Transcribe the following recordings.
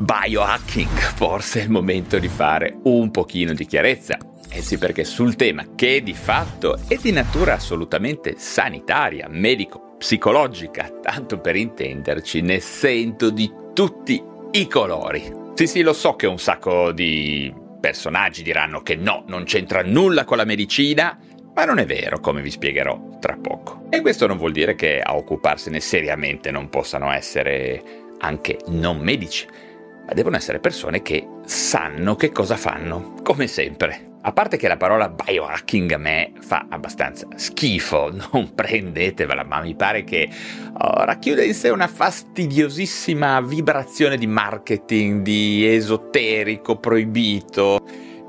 Biohacking, forse è il momento di fare un pochino di chiarezza. Eh sì, perché sul tema che di fatto è di natura assolutamente sanitaria, medico, psicologica, tanto per intenderci, ne sento di tutti i colori. Sì, sì, lo so che un sacco di personaggi diranno che no, non c'entra nulla con la medicina, ma non è vero, come vi spiegherò tra poco. E questo non vuol dire che a occuparsene seriamente non possano essere anche non medici ma devono essere persone che sanno che cosa fanno, come sempre. A parte che la parola biohacking a me fa abbastanza schifo, non prendetevela, ma mi pare che oh, racchiude in sé una fastidiosissima vibrazione di marketing, di esoterico proibito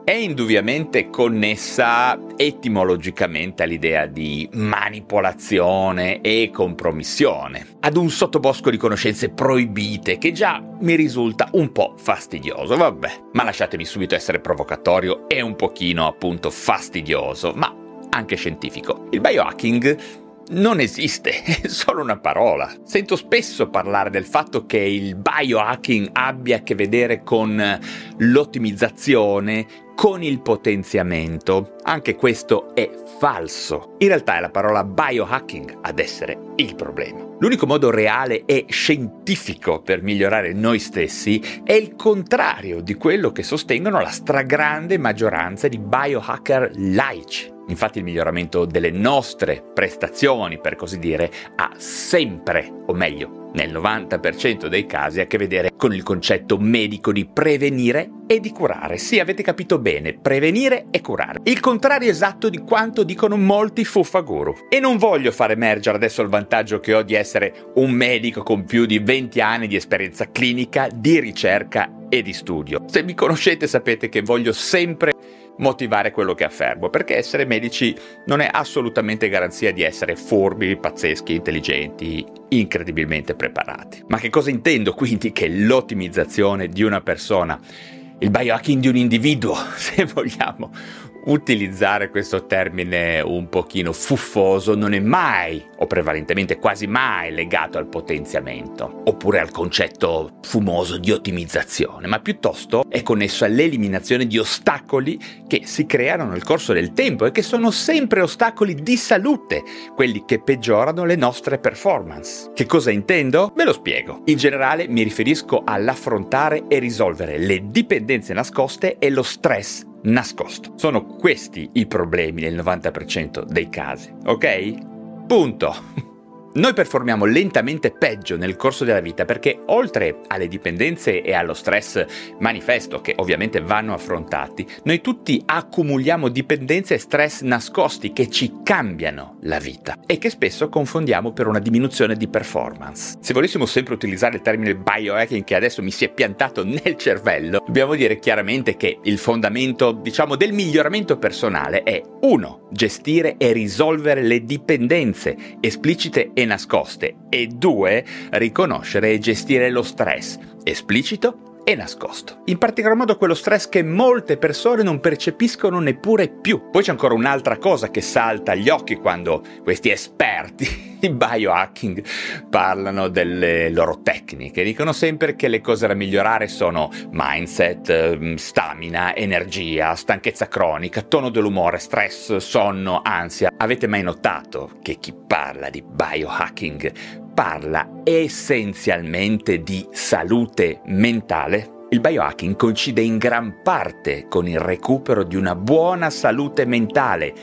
è indubbiamente connessa etimologicamente all'idea di manipolazione e compromissione, ad un sottobosco di conoscenze proibite che già mi risulta un po' fastidioso, vabbè, ma lasciatemi subito essere provocatorio e un pochino appunto fastidioso, ma anche scientifico. Il biohacking non esiste, è solo una parola. Sento spesso parlare del fatto che il biohacking abbia a che vedere con l'ottimizzazione, con il potenziamento. Anche questo è falso. In realtà è la parola biohacking ad essere il problema. L'unico modo reale e scientifico per migliorare noi stessi è il contrario di quello che sostengono la stragrande maggioranza di biohacker laici. Infatti il miglioramento delle nostre prestazioni, per così dire, ha sempre, o meglio, nel 90% dei casi, a che vedere con il concetto medico di prevenire e di curare. Sì, avete capito bene, prevenire e curare. Il contrario esatto di quanto dicono molti fuffaguru. E non voglio far emergere adesso il vantaggio che ho di essere un medico con più di 20 anni di esperienza clinica, di ricerca e di studio. Se mi conoscete sapete che voglio sempre motivare quello che affermo, perché essere medici non è assolutamente garanzia di essere furbi, pazzeschi, intelligenti, incredibilmente preparati. Ma che cosa intendo quindi che l'ottimizzazione di una persona, il biohacking di un individuo, se vogliamo utilizzare questo termine un pochino fuffoso non è mai o prevalentemente quasi mai legato al potenziamento oppure al concetto fumoso di ottimizzazione, ma piuttosto è connesso all'eliminazione di ostacoli che si creano nel corso del tempo e che sono sempre ostacoli di salute, quelli che peggiorano le nostre performance. Che cosa intendo? Ve lo spiego. In generale mi riferisco all'affrontare e risolvere le dipendenze nascoste e lo stress nascosto. Sono questi i problemi nel 90% dei casi, ok? Punto. Noi performiamo lentamente peggio nel corso della vita perché oltre alle dipendenze e allo stress manifesto che ovviamente vanno affrontati, noi tutti accumuliamo dipendenze e stress nascosti che ci cambiano la vita e che spesso confondiamo per una diminuzione di performance. Se volessimo sempre utilizzare il termine biohacking che adesso mi si è piantato nel cervello, dobbiamo dire chiaramente che il fondamento, diciamo, del miglioramento personale è 1. Gestire e risolvere le dipendenze esplicite e nascoste e due, riconoscere e gestire lo stress, esplicito e nascosto. In particolar modo quello stress che molte persone non percepiscono neppure più. Poi c'è ancora un'altra cosa che salta agli occhi quando questi esperti di biohacking parlano delle loro tecniche. Dicono sempre che le cose da migliorare sono mindset, ehm, stamina, energia, stanchezza cronica, tono dell'umore, stress, sonno, ansia. Avete mai notato che chi parla di biohacking parla essenzialmente di salute mentale, il biohacking coincide in gran parte con il recupero di una buona salute mentale.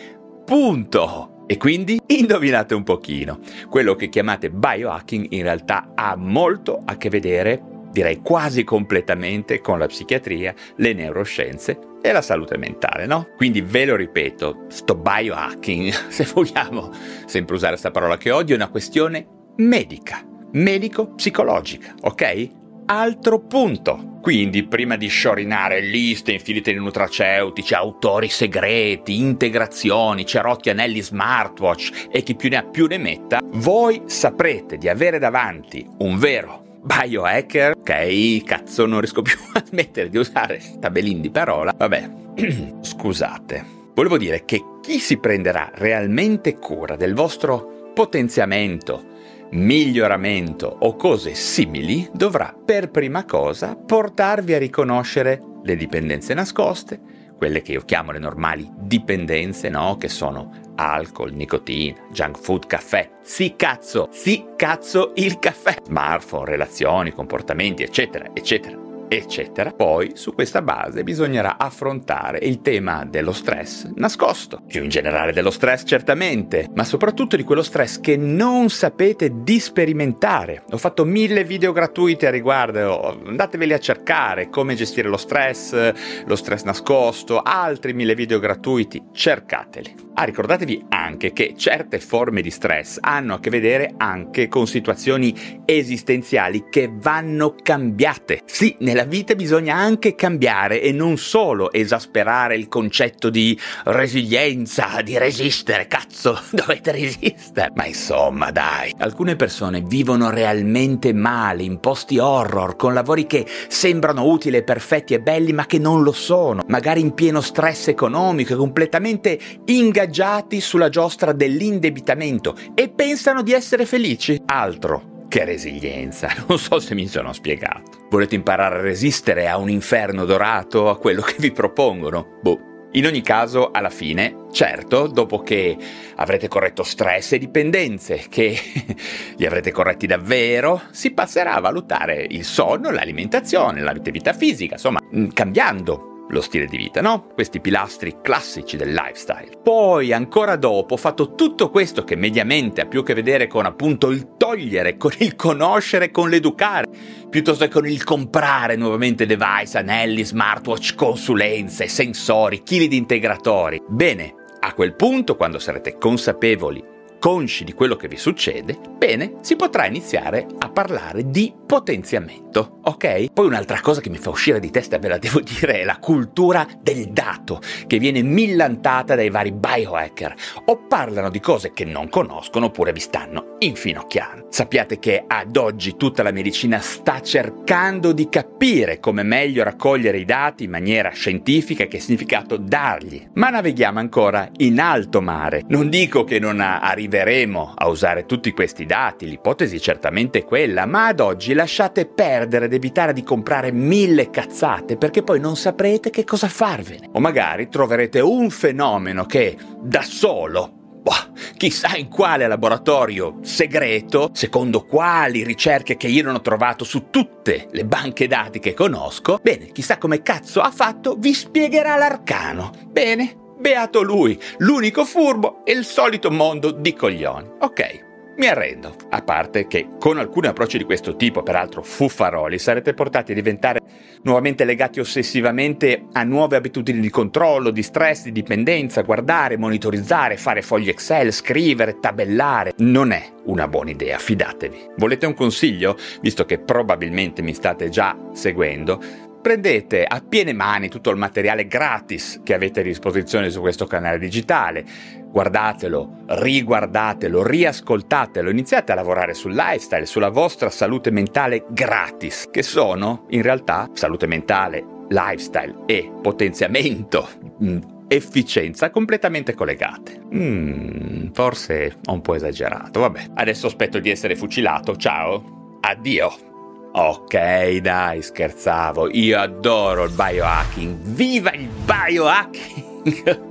Punto! E quindi indovinate un pochino, quello che chiamate biohacking in realtà ha molto a che vedere, direi quasi completamente, con la psichiatria, le neuroscienze e la salute mentale, no? Quindi ve lo ripeto, sto biohacking, se vogliamo sempre usare questa parola che odio, è una questione medica, medico-psicologica, ok? altro punto. Quindi, prima di sciorinare liste infinite di nutraceutici, autori segreti, integrazioni, cerotti anelli smartwatch e chi più ne ha più ne metta, voi saprete di avere davanti un vero biohacker, ok, cazzo non riesco più a smettere di usare tabellin di parola, vabbè, scusate. Volevo dire che chi si prenderà realmente cura del vostro potenziamento, miglioramento o cose simili dovrà per prima cosa portarvi a riconoscere le dipendenze nascoste, quelle che io chiamo le normali dipendenze, no? Che sono alcol, nicotina, junk food, caffè. Sì cazzo, sì cazzo il caffè. Smartphone, relazioni, comportamenti, eccetera, eccetera eccetera. Poi su questa base bisognerà affrontare il tema dello stress nascosto, più in generale dello stress certamente, ma soprattutto di quello stress che non sapete di sperimentare. Ho fatto mille video gratuiti a riguardo, andateveli a cercare come gestire lo stress, lo stress nascosto, altri mille video gratuiti, cercateli. Ah, ricordatevi anche che certe forme di stress hanno a che vedere anche con situazioni esistenziali che vanno cambiate. Sì, nella vita bisogna anche cambiare e non solo esasperare il concetto di resilienza, di resistere, cazzo, dovete resistere. Ma insomma, dai, alcune persone vivono realmente male in posti horror, con lavori che sembrano utili, perfetti e belli, ma che non lo sono, magari in pieno stress economico e completamente ingaggiati sulla giostra dell'indebitamento e pensano di essere felici. Altro che resilienza, non so se mi sono spiegato. Volete imparare a resistere a un inferno dorato, a quello che vi propongono? Boh. In ogni caso, alla fine, certo, dopo che avrete corretto stress e dipendenze, che li avrete corretti davvero, si passerà a valutare il sonno, l'alimentazione, l'attività fisica, insomma, cambiando lo stile di vita, no? Questi pilastri classici del lifestyle. Poi, ancora dopo, fatto tutto questo che mediamente ha più a che vedere con appunto il togliere, con il conoscere, con l'educare, piuttosto che con il comprare nuovamente device, anelli, smartwatch, consulenze, sensori, chili di integratori. Bene, a quel punto, quando sarete consapevoli consci di quello che vi succede, bene, si potrà iniziare a parlare di potenziamento, ok? Poi un'altra cosa che mi fa uscire di testa, ve la devo dire, è la cultura del dato, che viene millantata dai vari biohacker, o parlano di cose che non conoscono oppure vi stanno infinocchiando. Sappiate che ad oggi tutta la medicina sta cercando di capire come meglio raccogliere i dati in maniera scientifica che significato dargli, ma navighiamo ancora in alto mare. Non dico che non arriveremo arriveremo a usare tutti questi dati, l'ipotesi certamente è quella, ma ad oggi lasciate perdere ed evitare di comprare mille cazzate perché poi non saprete che cosa farvene. O magari troverete un fenomeno che da solo Boh, chissà in quale laboratorio segreto, secondo quali ricerche che io non ho trovato su tutte le banche dati che conosco, bene, chissà come cazzo ha fatto, vi spiegherà l'arcano. Bene, Beato lui, l'unico furbo e il solito mondo di coglioni. Ok, mi arrendo. A parte che con alcuni approcci di questo tipo, peraltro fuffaroli, sarete portati a diventare nuovamente legati ossessivamente a nuove abitudini di controllo, di stress, di dipendenza, guardare, monitorizzare, fare fogli Excel, scrivere, tabellare. Non è una buona idea, fidatevi. Volete un consiglio? Visto che probabilmente mi state già seguendo, prendete a piene mani tutto il materiale gratis che avete a disposizione su questo canale digitale, guardatelo, riguardatelo, riascoltatelo, iniziate a lavorare sul lifestyle, sulla vostra salute mentale gratis, che sono in realtà salute mentale, lifestyle e potenziamento mm, efficienza completamente collegate. Mm, forse ho un po' esagerato. Vabbè, adesso aspetto di essere fucilato. Ciao. Addio. Ok, dai, scherzavo. Io adoro il biohacking. Viva il biohacking!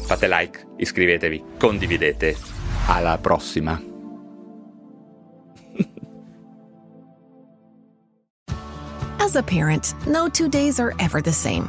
Fate like, iscrivetevi, condividete. Alla prossima. As a parent, no two days are ever the same.